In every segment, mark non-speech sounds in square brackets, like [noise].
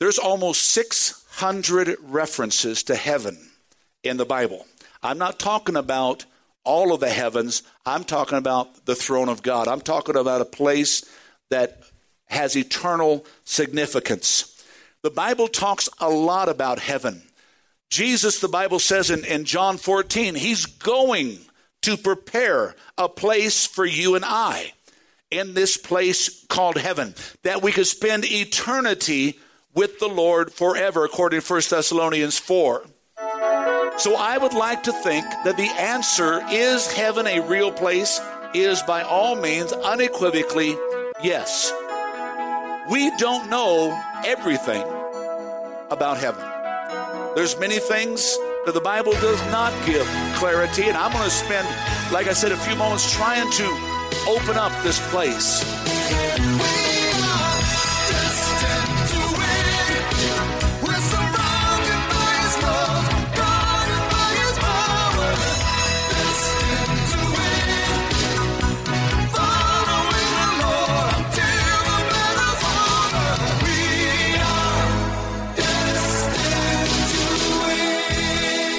There's almost 600 references to heaven in the Bible. I'm not talking about all of the heavens. I'm talking about the throne of God. I'm talking about a place that has eternal significance. The Bible talks a lot about heaven. Jesus, the Bible says in, in John 14, he's going to prepare a place for you and I in this place called heaven, that we could spend eternity with the Lord forever, according to 1 Thessalonians 4. So I would like to think that the answer is heaven a real place? Is by all means, unequivocally, yes. We don't know everything about heaven. There's many things that the Bible does not give clarity, and I'm going to spend, like I said, a few moments trying to open up this place.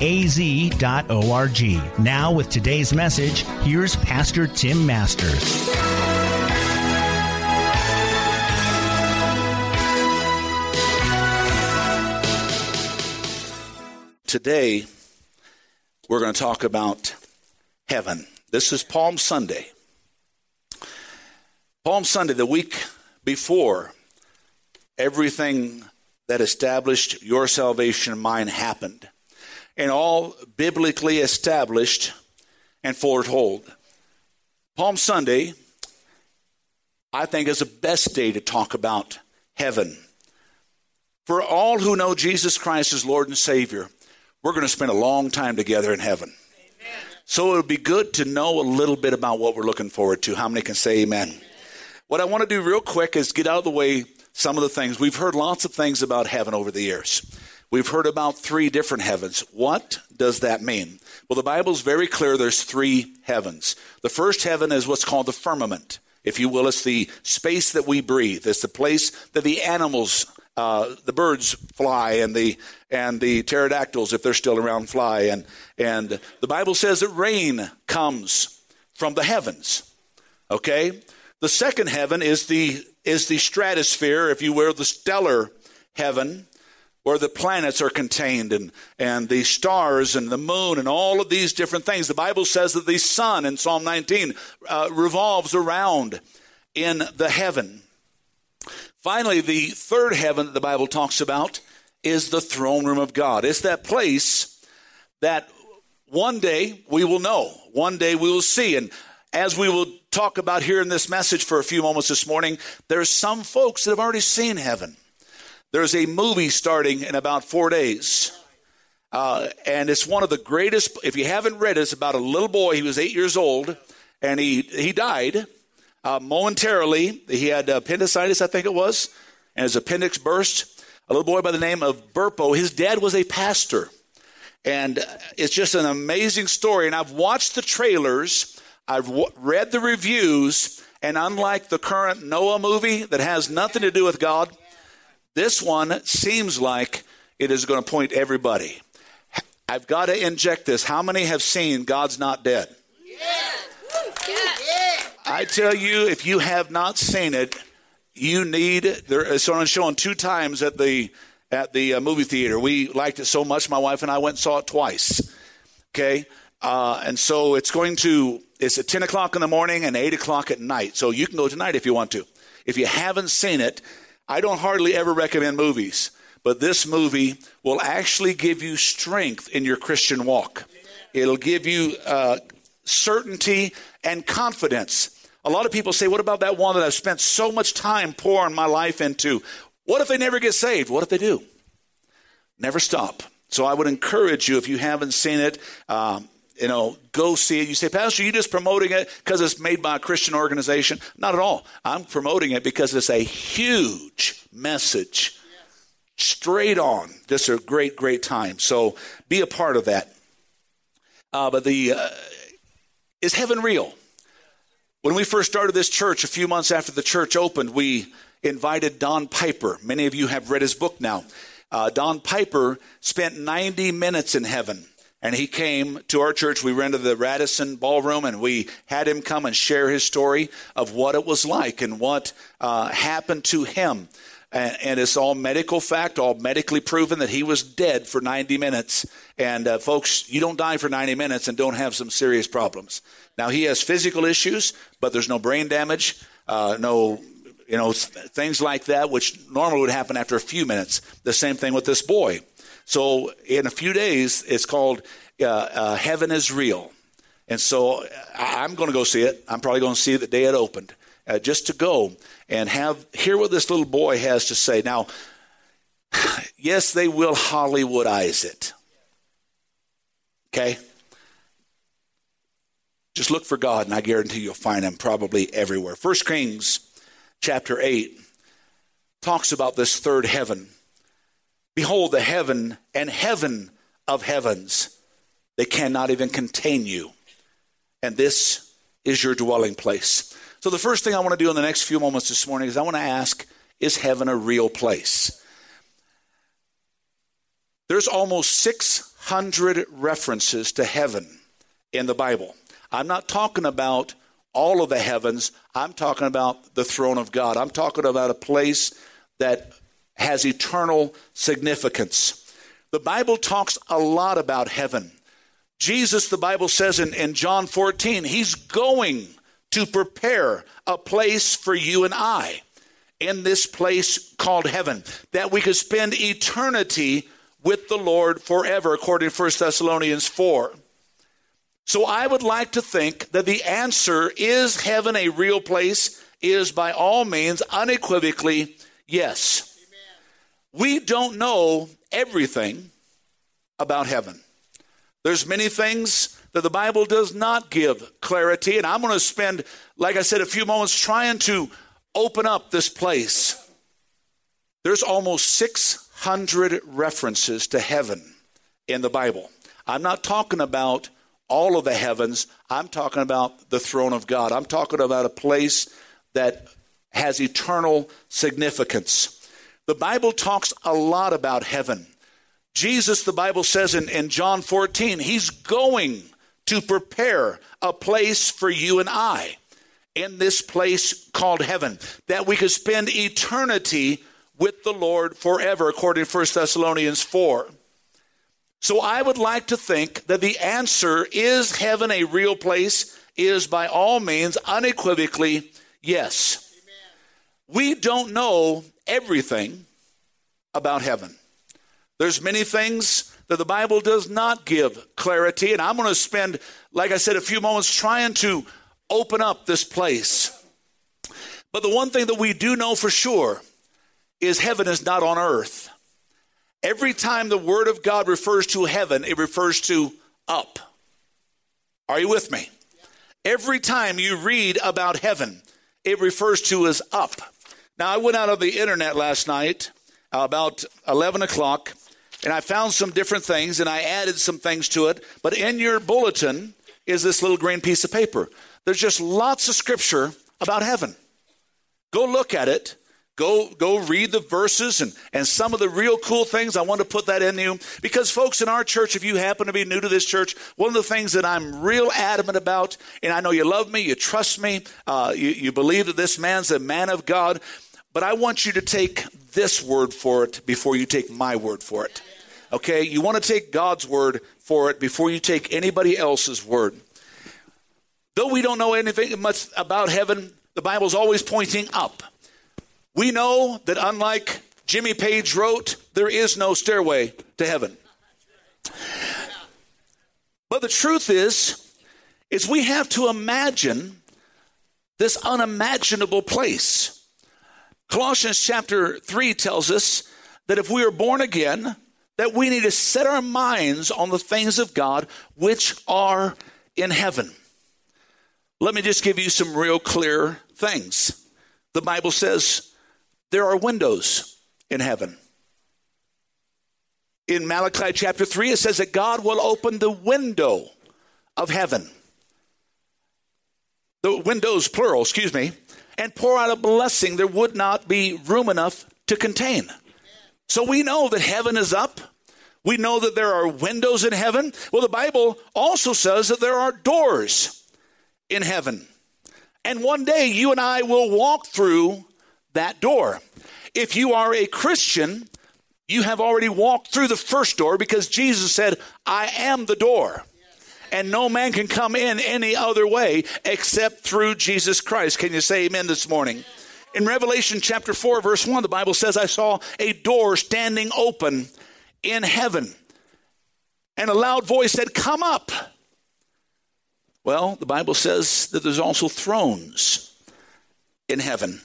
az.org. Now, with today's message, here's Pastor Tim Masters. Today, we're going to talk about heaven. This is Palm Sunday. Palm Sunday, the week before everything that established your salvation and mine happened and all biblically established and foretold. Palm Sunday, I think, is the best day to talk about heaven. For all who know Jesus Christ as Lord and Savior, we're going to spend a long time together in heaven. Amen. So it would be good to know a little bit about what we're looking forward to. How many can say amen? amen? What I want to do real quick is get out of the way some of the things. We've heard lots of things about heaven over the years. We've heard about three different heavens. What does that mean? Well, the Bible's very clear there's three heavens. The first heaven is what's called the firmament. If you will, it's the space that we breathe. It's the place that the animals, uh, the birds fly and the, and the pterodactyls, if they're still around, fly. And, and the Bible says that rain comes from the heavens. Okay? The second heaven is the, is the stratosphere, if you will, the stellar heaven where the planets are contained and, and the stars and the moon and all of these different things. The Bible says that the sun in Psalm 19 uh, revolves around in the heaven. Finally, the third heaven that the Bible talks about is the throne room of God. It's that place that one day we will know, one day we will see. And as we will talk about here in this message for a few moments this morning, there's some folks that have already seen heaven. There's a movie starting in about four days. Uh, and it's one of the greatest, if you haven't read it, it's about a little boy. He was eight years old and he, he died uh, momentarily. He had appendicitis, I think it was, and his appendix burst. A little boy by the name of Burpo. His dad was a pastor. And it's just an amazing story. And I've watched the trailers, I've w- read the reviews, and unlike the current Noah movie that has nothing to do with God, this one seems like it is going to point everybody. I've got to inject this. How many have seen God's Not Dead? Yeah! I tell you, if you have not seen it, you need. There, it's on showing two times at the at the uh, movie theater. We liked it so much. My wife and I went and saw it twice. Okay, uh, and so it's going to. It's at ten o'clock in the morning and eight o'clock at night. So you can go tonight if you want to. If you haven't seen it, I don't hardly ever recommend movies, but this movie will actually give you strength in your Christian walk. It'll give you uh, certainty and confidence. A lot of people say, What about that one that I've spent so much time pouring my life into? What if they never get saved? What if they do? Never stop. So I would encourage you, if you haven't seen it, um, you know, go see it. You say, Pastor, you just promoting it because it's made by a Christian organization? Not at all. I'm promoting it because it's a huge message. Straight on. Just a great, great time. So be a part of that. Uh, but the uh, is heaven real? When we first started this church, a few months after the church opened, we invited Don Piper. Many of you have read his book now. Uh, Don Piper spent 90 minutes in heaven. And he came to our church. We rented the Radisson Ballroom and we had him come and share his story of what it was like and what uh, happened to him. And, and, it's all medical fact, all medically proven that he was dead for 90 minutes. And uh, folks, you don't die for 90 minutes and don't have some serious problems. Now, he has physical issues, but there's no brain damage, uh, no you know, things like that, which normally would happen after a few minutes. The same thing with this boy. So in a few days, it's called uh, uh, Heaven is Real. And so I'm going to go see it. I'm probably going to see it the day it opened, uh, just to go and have hear what this little boy has to say. Now, [sighs] yes, they will Hollywoodize it. Okay? Just look for God, and I guarantee you'll find him probably everywhere. First Kings chapter 8 talks about this third heaven. Behold, the heaven and heaven of heavens, they cannot even contain you. And this is your dwelling place. So, the first thing I want to do in the next few moments this morning is I want to ask Is heaven a real place? There's almost 600 references to heaven in the Bible. I'm not talking about all of the heavens. I'm talking about the throne of God. I'm talking about a place that has eternal significance. The Bible talks a lot about heaven. Jesus, the Bible says in, in John 14, he's going to prepare a place for you and I in this place called heaven, that we could spend eternity with the Lord forever, according to 1 Thessalonians 4. So I would like to think that the answer is heaven a real place is by all means unequivocally yes. We don't know everything about heaven. There's many things that the Bible does not give clarity and I'm going to spend like I said a few moments trying to open up this place. There's almost 600 references to heaven in the Bible. I'm not talking about all of the heavens. I'm talking about the throne of God. I'm talking about a place that has eternal significance. The Bible talks a lot about heaven. Jesus, the Bible says in, in John 14, he's going to prepare a place for you and I in this place called heaven, that we could spend eternity with the Lord forever, according to 1 Thessalonians 4. So I would like to think that the answer is heaven a real place is by all means unequivocally yes. Amen. We don't know everything about heaven. There's many things that the Bible does not give clarity and I'm going to spend like I said a few moments trying to open up this place. But the one thing that we do know for sure is heaven is not on earth. Every time the Word of God refers to heaven, it refers to up. Are you with me? Every time you read about heaven, it refers to as up. Now, I went out on the internet last night uh, about 11 o'clock and I found some different things and I added some things to it. But in your bulletin is this little green piece of paper. There's just lots of scripture about heaven. Go look at it. Go, go read the verses and, and some of the real cool things. I want to put that in you because folks in our church, if you happen to be new to this church, one of the things that I'm real adamant about, and I know you love me, you trust me, uh, you, you believe that this man's a man of God, but I want you to take this word for it before you take my word for it. Okay? You want to take God's word for it before you take anybody else's word. Though we don't know anything much about heaven, the Bible's always pointing up. We know that unlike Jimmy Page wrote, there is no stairway to heaven. But the truth is, is we have to imagine this unimaginable place. Colossians chapter 3 tells us that if we are born again, that we need to set our minds on the things of God which are in heaven. Let me just give you some real clear things. The Bible says there are windows in heaven. In Malachi chapter 3, it says that God will open the window of heaven. The windows, plural, excuse me, and pour out a blessing there would not be room enough to contain. So we know that heaven is up. We know that there are windows in heaven. Well, the Bible also says that there are doors in heaven. And one day you and I will walk through that door. If you are a Christian, you have already walked through the first door because Jesus said, I am the door. And no man can come in any other way except through Jesus Christ. Can you say amen this morning? In Revelation chapter 4, verse 1, the Bible says, I saw a door standing open in heaven. And a loud voice said, Come up. Well, the Bible says that there's also thrones in heaven.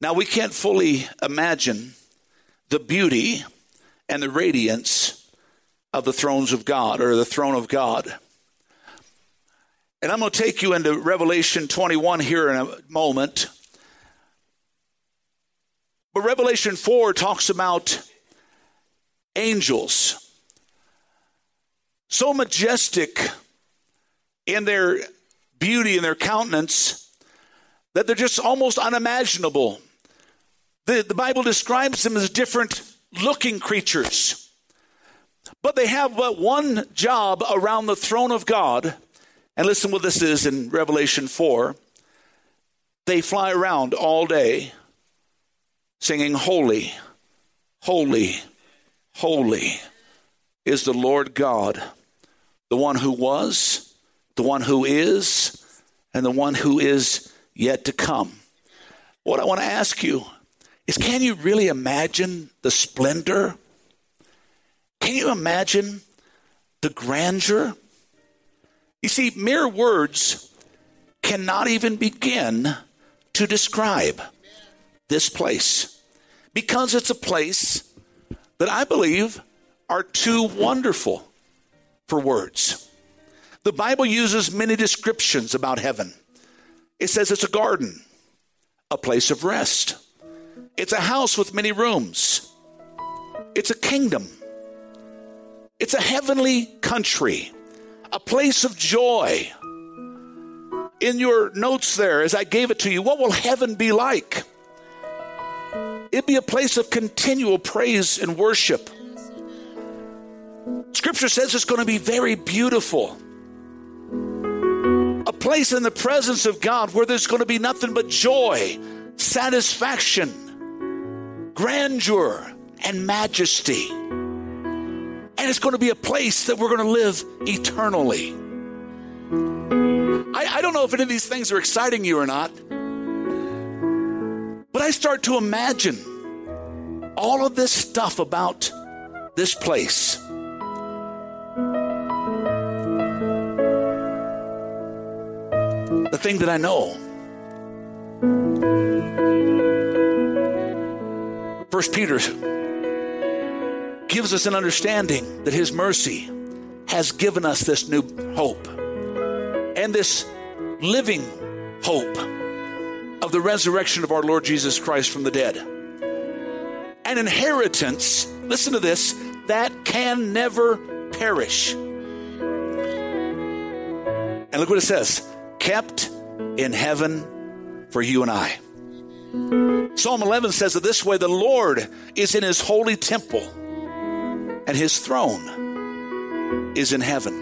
Now, we can't fully imagine the beauty and the radiance of the thrones of God or the throne of God. And I'm going to take you into Revelation 21 here in a moment. But Revelation 4 talks about angels. So majestic in their beauty and their countenance that they're just almost unimaginable. The, the Bible describes them as different looking creatures. But they have but one job around the throne of God and listen what this is in Revelation 4. They fly around all day singing, Holy, holy, holy is the Lord God, the one who was, the one who is, and the one who is yet to come. What I want to ask you is can you really imagine the splendor? Can you imagine the grandeur? You see, mere words cannot even begin to describe this place because it's a place that I believe are too wonderful for words. The Bible uses many descriptions about heaven. It says it's a garden, a place of rest, it's a house with many rooms, it's a kingdom, it's a heavenly country a place of joy. In your notes there, as I gave it to you, what will heaven be like? It'd be a place of continual praise and worship. Scripture says it's going to be very beautiful. A place in the presence of God where there's going to be nothing but joy, satisfaction, grandeur, and majesty and it's going to be a place that we're going to live eternally. I, I don't know if any of these things are exciting you or not, but I start to imagine all of this stuff about this place. The thing that I know. First Peter gives us an understanding that His mercy has given us this new hope and this living hope of the resurrection of our Lord Jesus Christ from the dead. An inheritance, listen to this, that can never perish. And look what it says kept in heaven for you and I. Psalm 11 says that this way the Lord is in his holy temple and his throne is in heaven.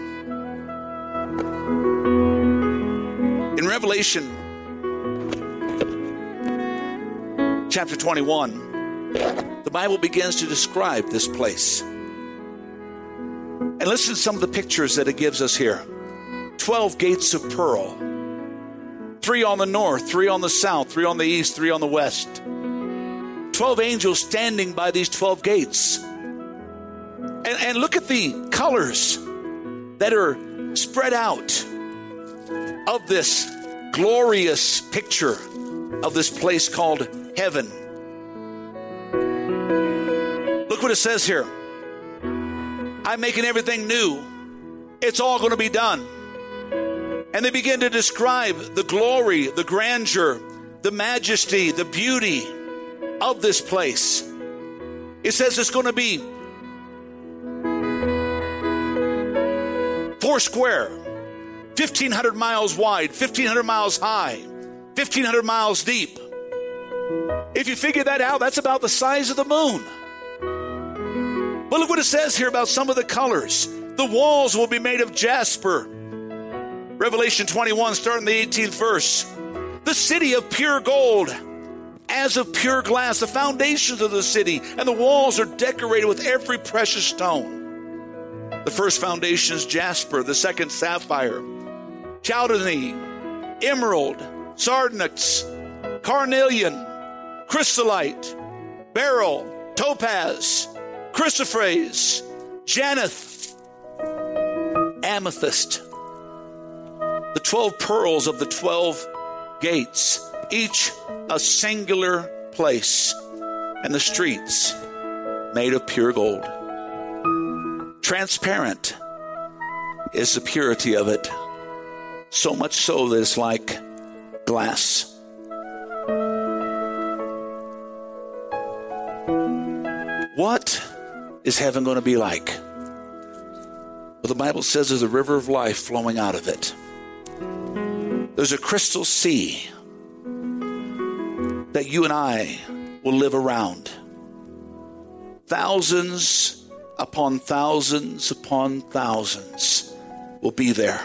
In Revelation chapter 21, the Bible begins to describe this place. And listen to some of the pictures that it gives us here 12 gates of pearl, three on the north, three on the south, three on the east, three on the west. 12 angels standing by these 12 gates. And, and look at the colors that are spread out of this glorious picture of this place called heaven. Look what it says here. I'm making everything new. It's all going to be done. And they begin to describe the glory, the grandeur, the majesty, the beauty of this place. It says it's going to be four square, 1,500 miles wide, 1,500 miles high, 1,500 miles deep. If you figure that out, that's about the size of the moon. But look what it says here about some of the colors. The walls will be made of jasper. Revelation 21, starting the 18th verse. The city of pure gold, as of pure glass, the foundations of the city, and the walls are decorated with every precious stone. The first foundation is jasper, the second sapphire, chalcedony, emerald, sardonyx, carnelian, chrysolite, beryl, topaz, chrysoprase, jacinth, amethyst. The 12 pearls of the 12 gates, each a singular place, and the streets made of pure gold. Transparent is the purity of it, so much so that it's like glass. What is heaven going to be like? Well, the Bible says there's a river of life flowing out of it. There's a crystal sea that you and I will live around. Thousands upon thousands upon thousands will be there.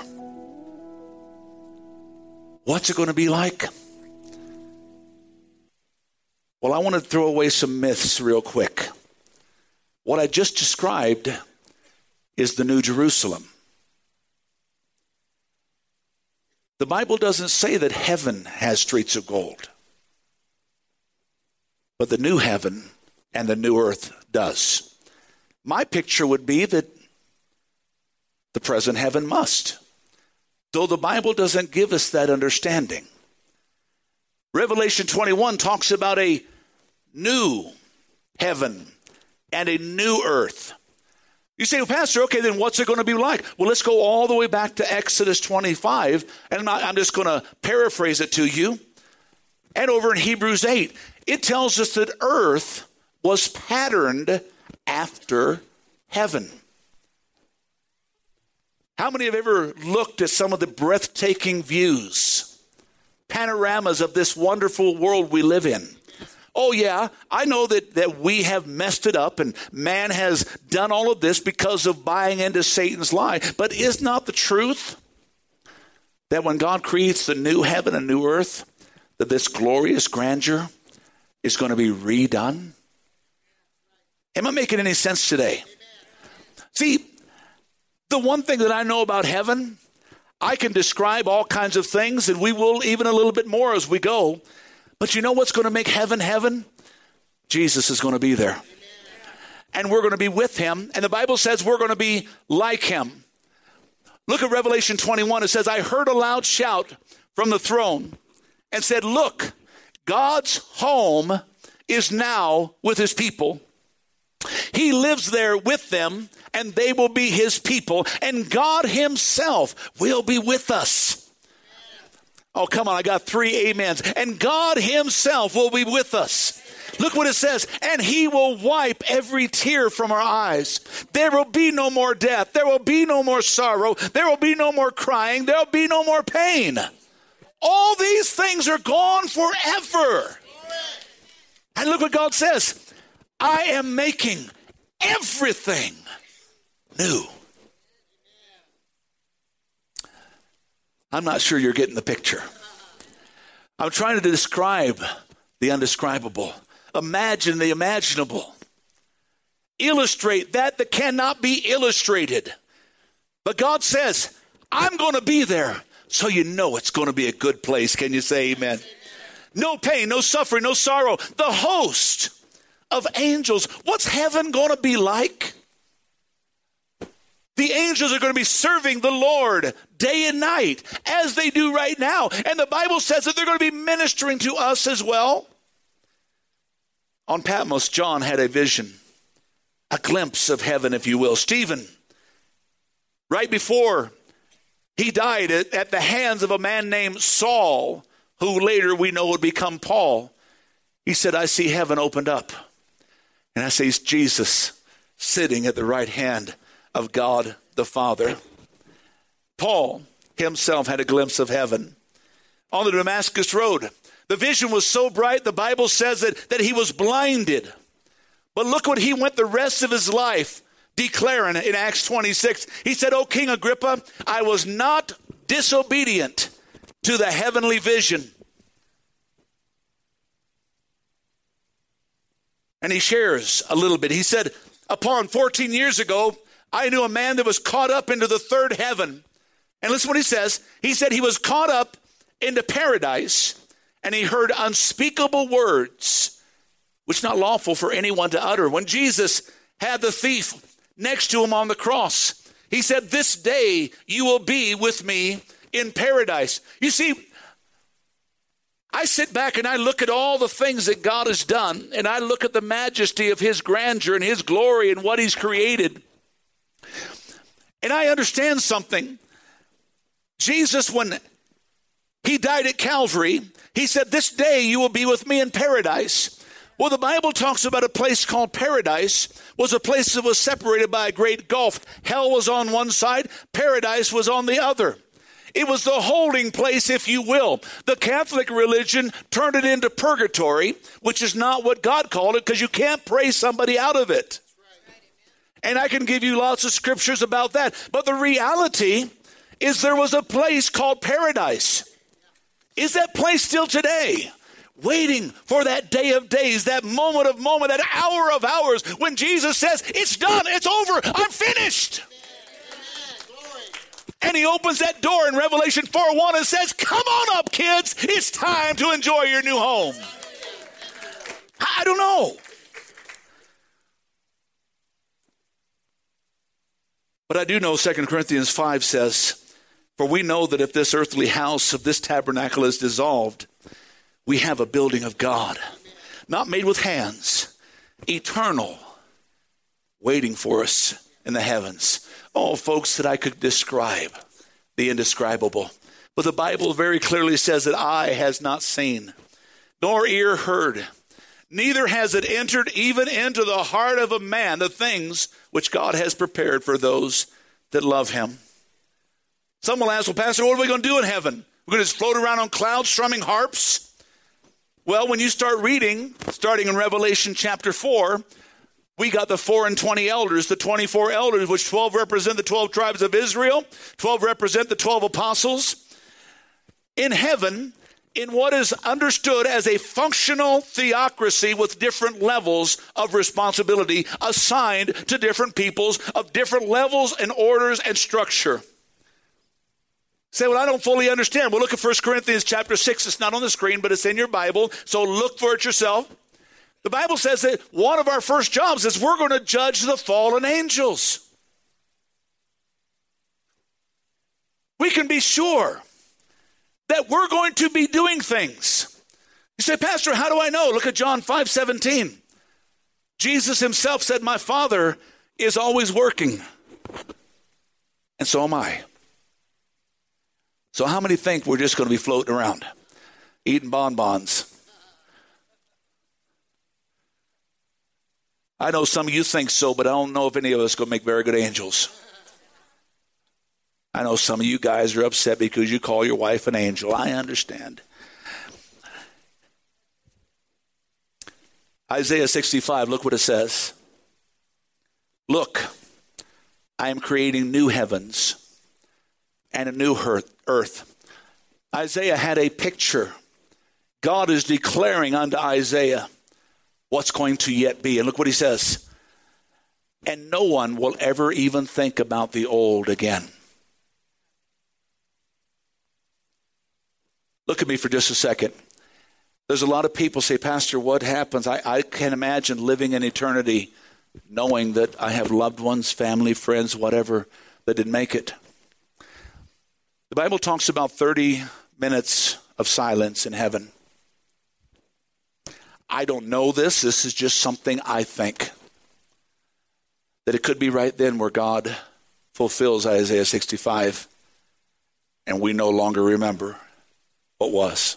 What's it going to be like? Well, I want to throw away some myths real quick. What I just described is the New Jerusalem. The Bible doesn't say that heaven has streets of gold, but the new heaven and the new earth does. My picture would be that the present heaven must, though the Bible doesn't give us that understanding. Revelation 21 talks about a new heaven and a new earth. You say, well, Pastor, okay, then what's it going to be like? Well, let's go all the way back to Exodus 25, and I'm just going to paraphrase it to you. And over in Hebrews 8, it tells us that earth was patterned after heaven. How many have ever looked at some of the breathtaking views, panoramas of this wonderful world we live in? Oh, yeah, I know that, that we have messed it up and man has done all of this because of buying into Satan's lie. But is not the truth that when God creates the new heaven and new earth, that this glorious grandeur is going to be redone? Am I making any sense today? See, the one thing that I know about heaven, I can describe all kinds of things, and we will even a little bit more as we go. But you know what's going to make heaven heaven? Jesus is going to be there. And we're going to be with him. And the Bible says we're going to be like him. Look at Revelation 21. It says, I heard a loud shout from the throne and said, Look, God's home is now with his people. He lives there with them, and they will be his people, and God himself will be with us. Oh, come on, I got three amens. And God Himself will be with us. Look what it says. And He will wipe every tear from our eyes. There will be no more death. There will be no more sorrow. There will be no more crying. There will be no more pain. All these things are gone forever. And look what God says I am making everything new. I'm not sure you're getting the picture. I'm trying to describe the undescribable, imagine the imaginable, illustrate that that cannot be illustrated. But God says, I'm going to be there, so you know it's going to be a good place. Can you say amen? No pain, no suffering, no sorrow. The host of angels. What's heaven going to be like? The angels are going to be serving the Lord day and night, as they do right now. And the Bible says that they're going to be ministering to us as well. On Patmos, John had a vision, a glimpse of heaven, if you will. Stephen, right before he died at the hands of a man named Saul, who later we know would become Paul, he said, I see heaven opened up. And I see Jesus sitting at the right hand of God the Father. Paul himself had a glimpse of heaven on the Damascus Road. The vision was so bright, the Bible says that, that he was blinded. But look what he went the rest of his life declaring in Acts 26. He said, O King Agrippa, I was not disobedient to the heavenly vision. And he shares a little bit. He said, Upon 14 years ago, I knew a man that was caught up into the third heaven. And listen what he says. He said he was caught up into paradise and he heard unspeakable words, which not lawful for anyone to utter. When Jesus had the thief next to him on the cross, he said, This day you will be with me in paradise. You see, I sit back and I look at all the things that God has done, and I look at the majesty of His grandeur and His glory and what He's created. And I understand something. Jesus, when He died at Calvary, He said, This day you will be with me in paradise. Well, the Bible talks about a place called paradise was a place that was separated by a great gulf. Hell was on one side, paradise was on the other. It was the holding place, if you will. The Catholic religion turned it into purgatory, which is not what God called it because you can't pray somebody out of it. And I can give you lots of scriptures about that. But the reality is there was a place called paradise. Is that place still today? Waiting for that day of days, that moment of moment, that hour of hours when Jesus says, It's done, it's over, I'm finished. And he opens that door in Revelation 4 1 and says, Come on up, kids. It's time to enjoy your new home. I don't know. But I do know 2 Corinthians 5 says, For we know that if this earthly house of this tabernacle is dissolved, we have a building of God, not made with hands, eternal, waiting for us in the heavens. Oh, folks, that I could describe the indescribable. But the Bible very clearly says that eye has not seen, nor ear heard, neither has it entered even into the heart of a man the things which God has prepared for those that love him. Some will ask, Well, Pastor, what are we going to do in heaven? We're going to just float around on clouds strumming harps? Well, when you start reading, starting in Revelation chapter 4, we got the four and 20 elders, the 24 elders, which 12 represent the 12 tribes of Israel, 12 represent the 12 apostles. In heaven, in what is understood as a functional theocracy with different levels of responsibility assigned to different peoples of different levels and orders and structure. Say, well, I don't fully understand. Well, look at 1 Corinthians chapter 6. It's not on the screen, but it's in your Bible. So look for it yourself. The Bible says that one of our first jobs is we're going to judge the fallen angels. We can be sure that we're going to be doing things. You say, Pastor, how do I know? Look at John 5 17. Jesus himself said, My Father is always working, and so am I. So, how many think we're just going to be floating around, eating bonbons? I know some of you think so, but I don't know if any of us going to make very good angels. I know some of you guys are upset because you call your wife an angel. I understand. Isaiah 65, look what it says. Look, I am creating new heavens and a new earth. Isaiah had a picture. God is declaring unto Isaiah what's going to yet be. And look what he says. And no one will ever even think about the old again. Look at me for just a second. There's a lot of people say, Pastor, what happens? I, I can imagine living in eternity knowing that I have loved ones, family, friends, whatever, that didn't make it. The Bible talks about 30 minutes of silence in heaven. I don't know this. This is just something I think. That it could be right then where God fulfills Isaiah 65 and we no longer remember what was.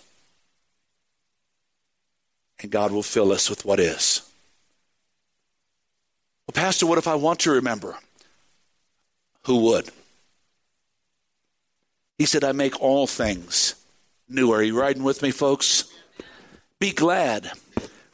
And God will fill us with what is. Well, Pastor, what if I want to remember? Who would? He said, I make all things new. Are you riding with me, folks? Be glad,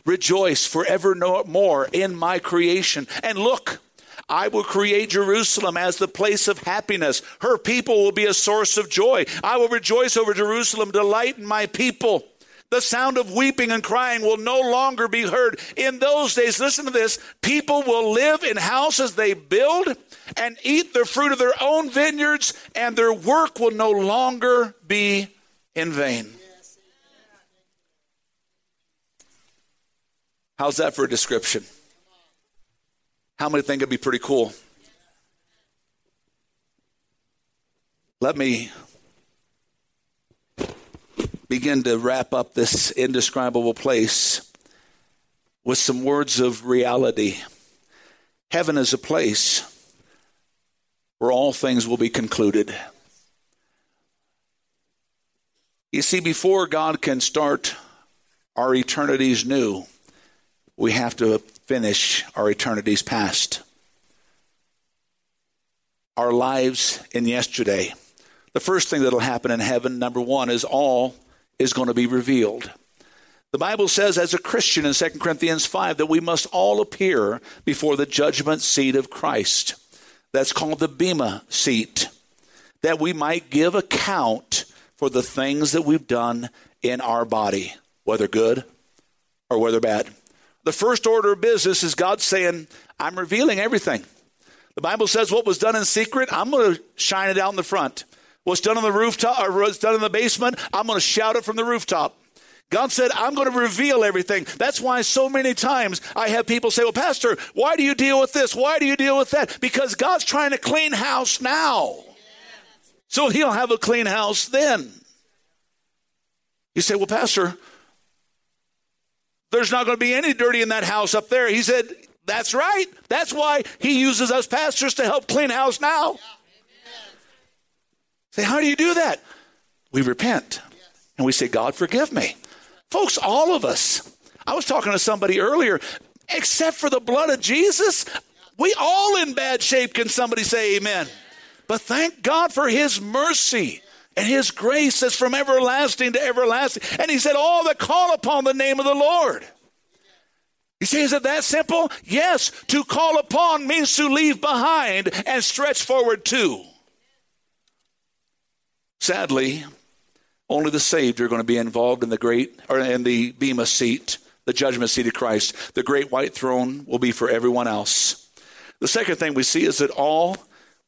rejoice forevermore in my creation. And look, I will create Jerusalem as the place of happiness. Her people will be a source of joy. I will rejoice over Jerusalem, delight in my people. The sound of weeping and crying will no longer be heard. In those days, listen to this people will live in houses they build and eat the fruit of their own vineyards, and their work will no longer be in vain. How's that for a description? How many think it'd be pretty cool? Let me begin to wrap up this indescribable place with some words of reality. Heaven is a place where all things will be concluded. You see, before God can start our eternities new, we have to finish our eternities past. Our lives in yesterday. The first thing that'll happen in heaven, number one, is all is going to be revealed. The Bible says, as a Christian in 2 Corinthians 5, that we must all appear before the judgment seat of Christ. That's called the Bema seat, that we might give account for the things that we've done in our body, whether good or whether bad. The first order of business is God saying, I'm revealing everything. The Bible says what was done in secret, I'm going to shine it out in the front. What's done on the rooftop or what's done in the basement, I'm going to shout it from the rooftop. God said, I'm going to reveal everything. That's why so many times I have people say, Well, Pastor, why do you deal with this? Why do you deal with that? Because God's trying to clean house now. So he'll have a clean house then. You say, Well, Pastor, there's not going to be any dirty in that house up there. He said, That's right. That's why he uses us pastors to help clean house now. Say, how do you do that? We repent and we say, God, forgive me. Folks, all of us. I was talking to somebody earlier, except for the blood of Jesus, we all in bad shape. Can somebody say amen? But thank God for his mercy and his grace is from everlasting to everlasting. And he said, All that call upon the name of the Lord. You see, is it that simple? Yes. To call upon means to leave behind and stretch forward to. Sadly, only the saved are going to be involved in the great or in the bema seat, the judgment seat of Christ. The great white throne will be for everyone else. The second thing we see is that all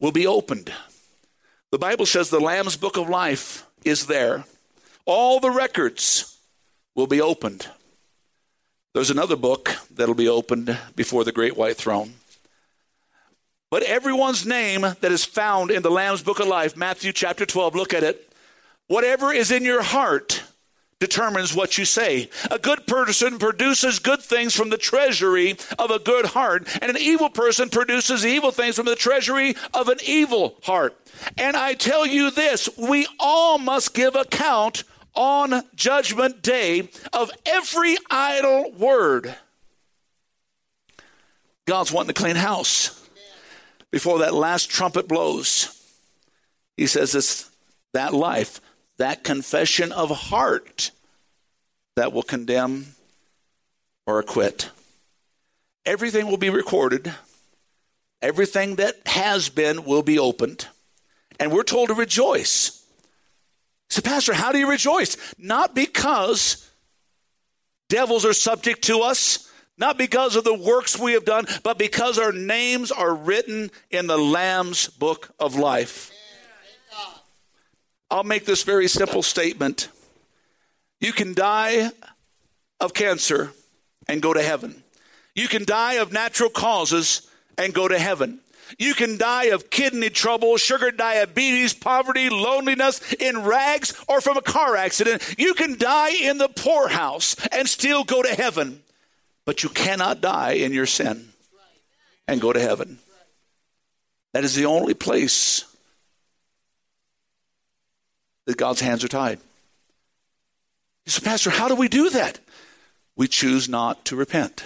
will be opened. The Bible says the Lamb's book of life is there. All the records will be opened. There's another book that'll be opened before the great white throne. But everyone's name that is found in the Lamb's book of life, Matthew chapter 12, look at it. Whatever is in your heart determines what you say. A good person produces good things from the treasury of a good heart, and an evil person produces evil things from the treasury of an evil heart. And I tell you this we all must give account on Judgment Day of every idle word. God's wanting to clean house before that last trumpet blows. He says it's that life, that confession of heart that will condemn or acquit. Everything will be recorded. Everything that has been will be opened. And we're told to rejoice. So, Pastor, how do you rejoice? Not because devils are subject to us, not because of the works we have done, but because our names are written in the Lamb's book of life. I'll make this very simple statement. You can die of cancer and go to heaven. You can die of natural causes and go to heaven. You can die of kidney trouble, sugar diabetes, poverty, loneliness, in rags, or from a car accident. You can die in the poorhouse and still go to heaven. But you cannot die in your sin and go to heaven. That is the only place that God's hands are tied. You say, Pastor, how do we do that? We choose not to repent.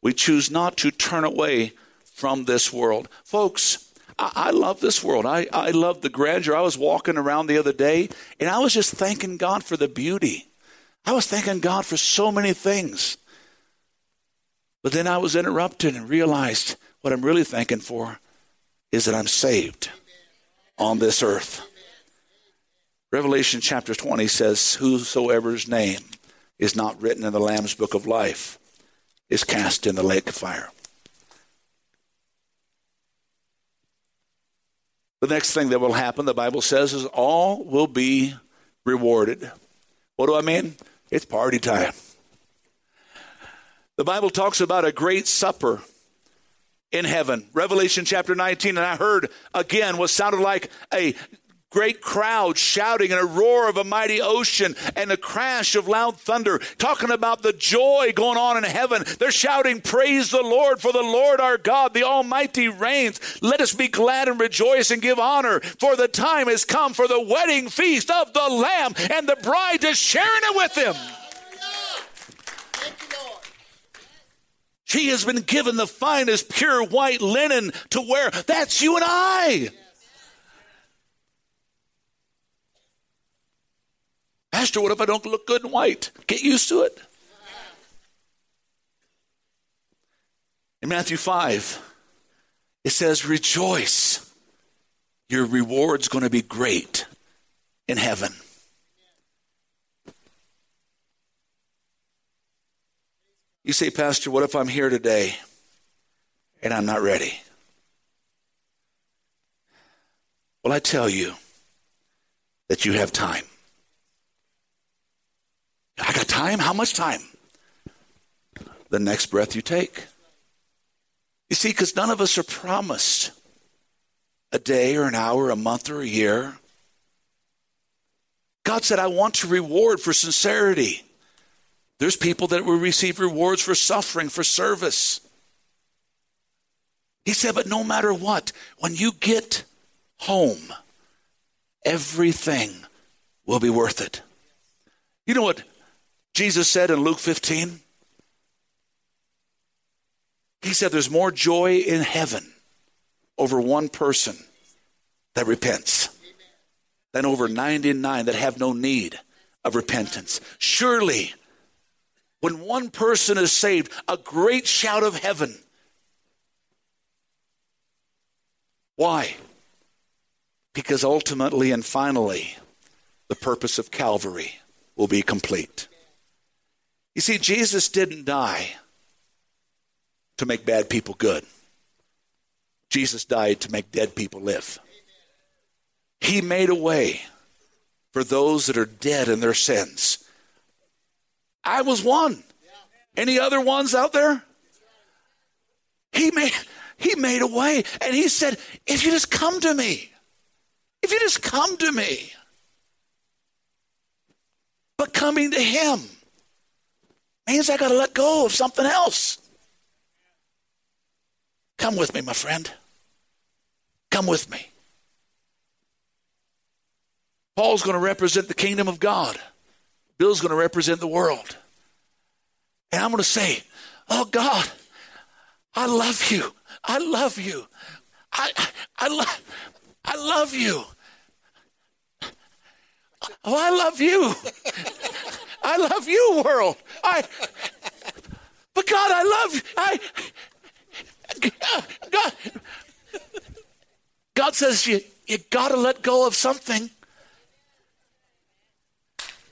We choose not to turn away from this world. Folks, I, I love this world. I, I love the grandeur. I was walking around the other day and I was just thanking God for the beauty. I was thanking God for so many things. But then I was interrupted and realized what I'm really thanking for is that I'm saved on this earth. Revelation chapter 20 says, Whosoever's name is not written in the Lamb's book of life is cast in the lake of fire. The next thing that will happen, the Bible says, is all will be rewarded. What do I mean? It's party time. The Bible talks about a great supper in heaven. Revelation chapter 19, and I heard again what sounded like a great crowd shouting and a roar of a mighty ocean and a crash of loud thunder, talking about the joy going on in heaven. They're shouting, Praise the Lord, for the Lord our God, the Almighty reigns. Let us be glad and rejoice and give honor, for the time has come for the wedding feast of the Lamb, and the bride is sharing it with him. She has been given the finest pure white linen to wear. That's you and I. Pastor, what if I don't look good in white? Get used to it. In Matthew 5, it says, Rejoice. Your reward's going to be great in heaven. You say, Pastor, what if I'm here today and I'm not ready? Well, I tell you that you have time. I got time? How much time? The next breath you take. You see, because none of us are promised a day or an hour, a month or a year. God said, I want to reward for sincerity. There's people that will receive rewards for suffering, for service. He said, but no matter what, when you get home, everything will be worth it. You know what Jesus said in Luke 15? He said there's more joy in heaven over one person that repents than over 99 that have no need of repentance. Surely when one person is saved, a great shout of heaven. Why? Because ultimately and finally, the purpose of Calvary will be complete. You see, Jesus didn't die to make bad people good. Jesus died to make dead people live. He made a way for those that are dead in their sins I was one. Any other ones out there? He made he made a way and he said, if you just come to me, if you just come to me. But coming to him means I got to let go of something else. Come with me, my friend. Come with me. Paul's going to represent the kingdom of God. Bill's going to represent the world. And I'm going to say, Oh God, I love you. I love you. I, I, love, I love you. Oh, I love you. [laughs] I love you, world. I, but God, I love. I, God, God says you, you got to let go of something.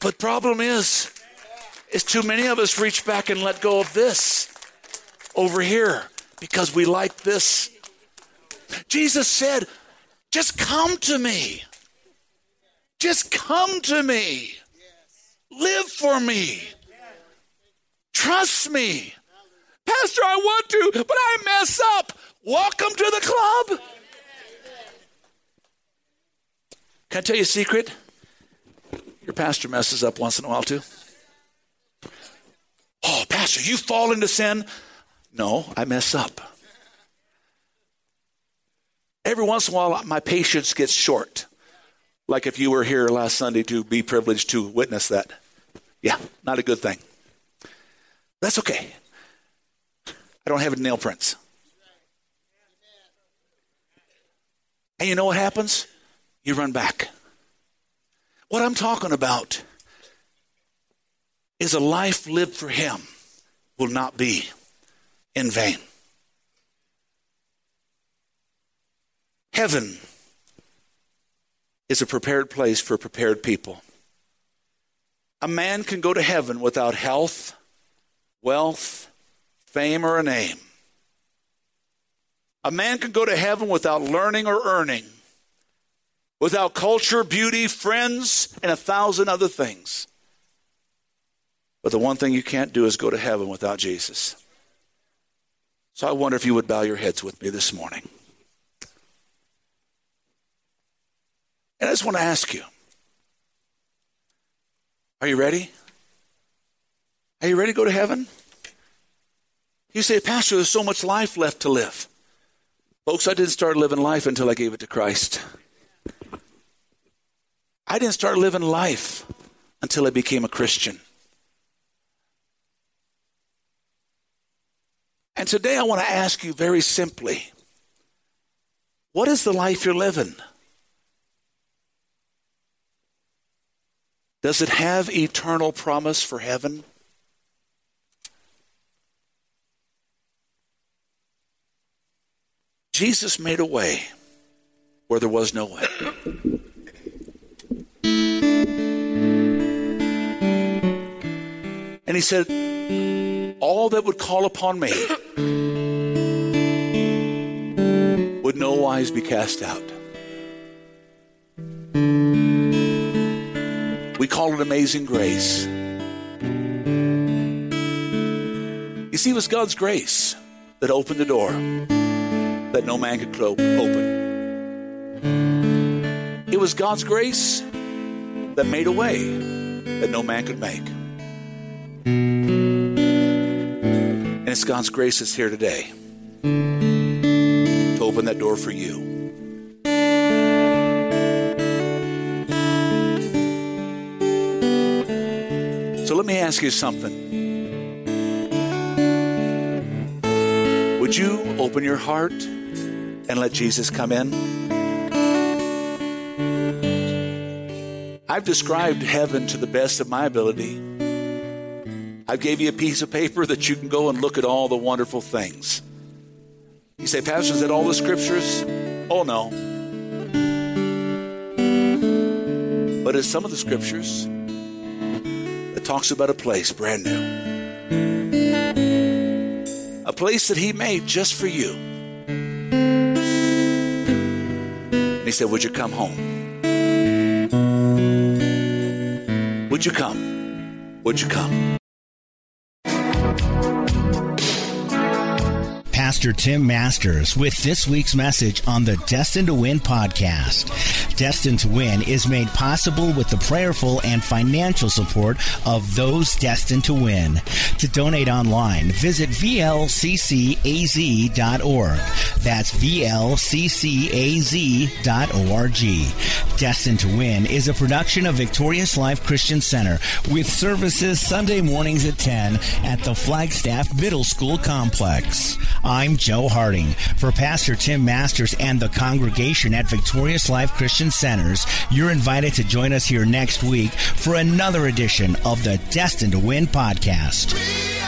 But problem is, is too many of us reach back and let go of this over here because we like this. Jesus said, just come to me. Just come to me. Live for me. Trust me. Pastor, I want to, but I mess up. Welcome to the club. Can I tell you a secret? Your pastor messes up once in a while too. Oh, pastor, you fall into sin? No, I mess up. Every once in a while, my patience gets short. Like if you were here last Sunday to be privileged to witness that. Yeah, not a good thing. That's okay. I don't have nail prints. And you know what happens? You run back. What I'm talking about is a life lived for Him will not be in vain. Heaven is a prepared place for prepared people. A man can go to heaven without health, wealth, fame, or a name. A man can go to heaven without learning or earning, without culture, beauty, friends, and a thousand other things. But the one thing you can't do is go to heaven without Jesus. So I wonder if you would bow your heads with me this morning. And I just want to ask you are you ready? Are you ready to go to heaven? You say, Pastor, there's so much life left to live. Folks, I didn't start living life until I gave it to Christ. I didn't start living life until I became a Christian. And today I want to ask you very simply what is the life you're living? Does it have eternal promise for heaven? Jesus made a way where there was no way. And he said, All that would call upon me would no wise be cast out. We call it amazing grace. You see, it was God's grace that opened the door that no man could clo- open. It was God's grace that made a way that no man could make. And it's God's grace that's here today to open that door for you. Let me ask you something. Would you open your heart and let Jesus come in? I've described heaven to the best of my ability. I've gave you a piece of paper that you can go and look at all the wonderful things. You say, Pastor, is that all the scriptures? Oh, no. But it's some of the scriptures talks about a place brand new. A place that he made just for you. And he said, Would you come home? Would you come? Would you come? Pastor Tim Masters with this week's message on the Destined to Win podcast. Destined to Win is made possible with the prayerful and financial support of those destined to win. To donate online, visit vlccaz.org. That's vlccaz.org. Destined to Win is a production of Victorious Life Christian Center with services Sunday mornings at 10 at the Flagstaff Middle School Complex. I'm Joe Harding. For Pastor Tim Masters and the congregation at Victorious Life Christian Centers, you're invited to join us here next week for another edition of the Destined to Win podcast.